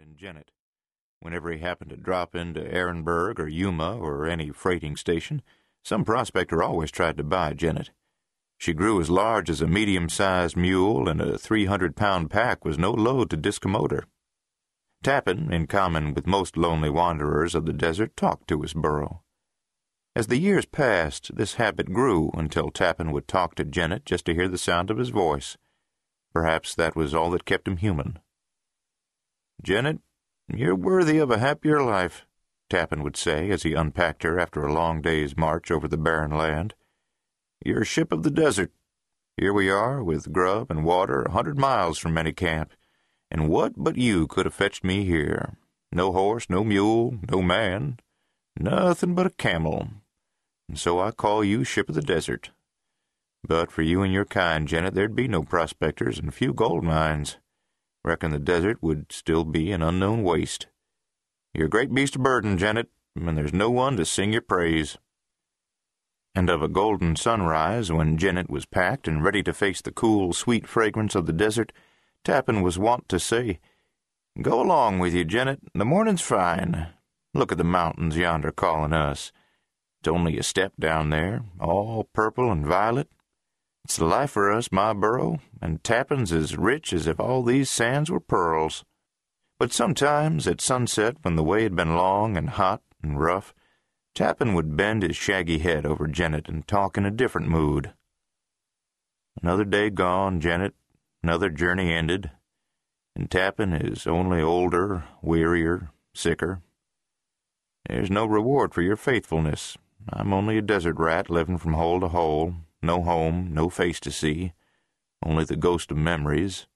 and Jenet. Whenever he happened to drop into Ehrenberg or Yuma or any freighting station, some prospector always tried to buy Jenet. She grew as large as a medium sized mule, and a 300 pound pack was no load to discommode her. Tappan, in common with most lonely wanderers of the desert, talked to his burro. As the years passed, this habit grew until Tappan would talk to Jenet just to hear the sound of his voice. Perhaps that was all that kept him human. Jenet, you're worthy of a happier life, Tappan would say as he unpacked her after a long day's march over the barren land. You're a ship of the desert. Here we are, with grub and water a hundred miles from any camp, and what but you could have fetched me here? No horse, no mule, no man, nothing but a camel. And so I call you ship of the desert. But for you and your kind, Jenet, there'd be no prospectors and few gold mines. Reckon the desert would still be an unknown waste. You're a great beast of burden, Jenet, and there's no one to sing your praise. And of a golden sunrise, when Jenet was packed and ready to face the cool, sweet fragrance of the desert, Tappan was wont to say, Go along with you, Jenet. The morning's fine. Look at the mountains yonder calling us. It's only a step down there, all purple and violet. It's life for us, my burro, and Tappan's as rich as if all these sands were pearls. But sometimes, at sunset, when the way had been long and hot and rough, Tappan would bend his shaggy head over Jenet and talk in a different mood. Another day gone, Jenet, another journey ended, and Tappan is only older, wearier, sicker. There's no reward for your faithfulness. I'm only a desert rat living from hole to hole, no home, no face to see, only the ghost of memories,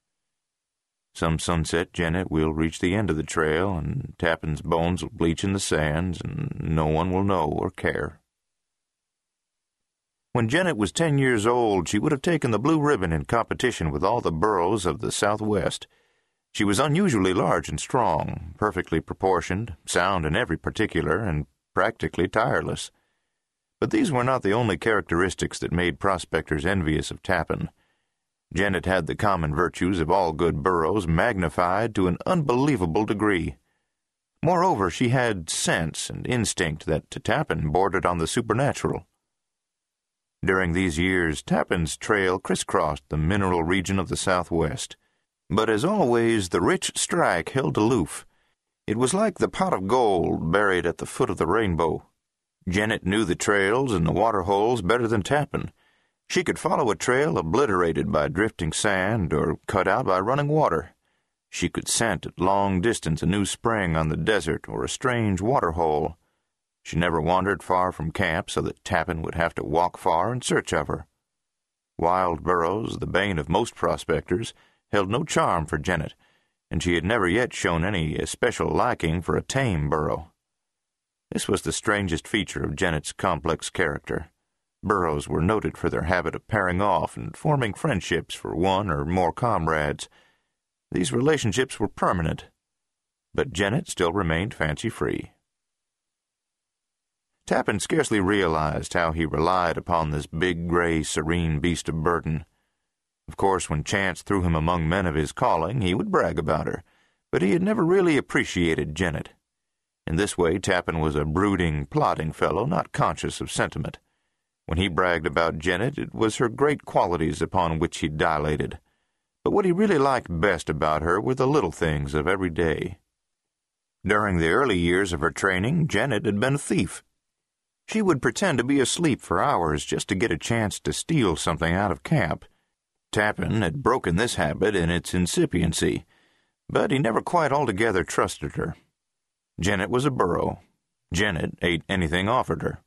some sunset, Jenet, we'll reach the end of the trail, and Tappan's bones will bleach in the sands, and no one will know or care. When Jenet was ten years old, she would have taken the blue ribbon in competition with all the burros of the Southwest. She was unusually large and strong, perfectly proportioned, sound in every particular, and practically tireless. But these were not the only characteristics that made prospectors envious of Tappan. Jenet had the common virtues of all good burros magnified to an unbelievable degree. Moreover, she had sense and instinct that to Tappan bordered on the supernatural. During these years, Tappan's trail crisscrossed the mineral region of the Southwest. But as always, the rich strike held aloof. It was like the pot of gold buried at the foot of the rainbow. Jenet knew the trails and the water holes better than Tappan she could follow a trail obliterated by drifting sand or cut out by running water. She could scent at long distance a new spring on the desert or a strange water hole. She never wandered far from camp so that Tappan would have to walk far in search of her. Wild burros, the bane of most prospectors, held no charm for Jenet, and she had never yet shown any especial liking for a tame burro. This was the strangest feature of Jenet's complex character. Burros were noted for their habit of pairing off and forming friendships for one or more comrades. These relationships were permanent, but Jenet still remained fancy free. Tappan scarcely realized how he relied upon this big, gray, serene beast of burden. Of course, when chance threw him among men of his calling, he would brag about her, but he had never really appreciated Jenet. In this way, Tappan was a brooding, plodding fellow, not conscious of sentiment. When he bragged about Jenet, it was her great qualities upon which he dilated. But what he really liked best about her were the little things of every day. During the early years of her training, Jenet had been a thief. She would pretend to be asleep for hours just to get a chance to steal something out of camp. Tappan had broken this habit in its incipiency, but he never quite altogether trusted her. Jenet was a burro. Jenet ate anything offered her.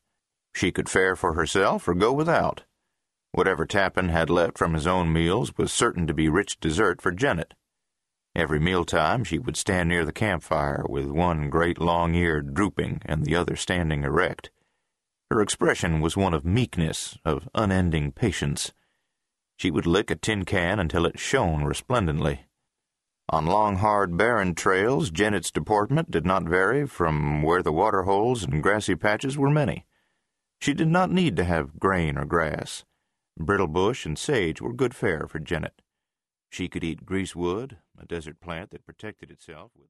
She could fare for herself or go without. Whatever Tappan had left from his own meals was certain to be rich dessert for Jenet. Every mealtime she would stand near the campfire with one great long ear drooping and the other standing erect. Her expression was one of meekness, of unending patience. She would lick a tin can until it shone resplendently. On long, hard, barren trails, Jenet's deportment did not vary from where the water holes and grassy patches were many. She did not need to have grain or grass. Brittle bush and sage were good fare for Jenet. She could eat greasewood, a desert plant that protected itself with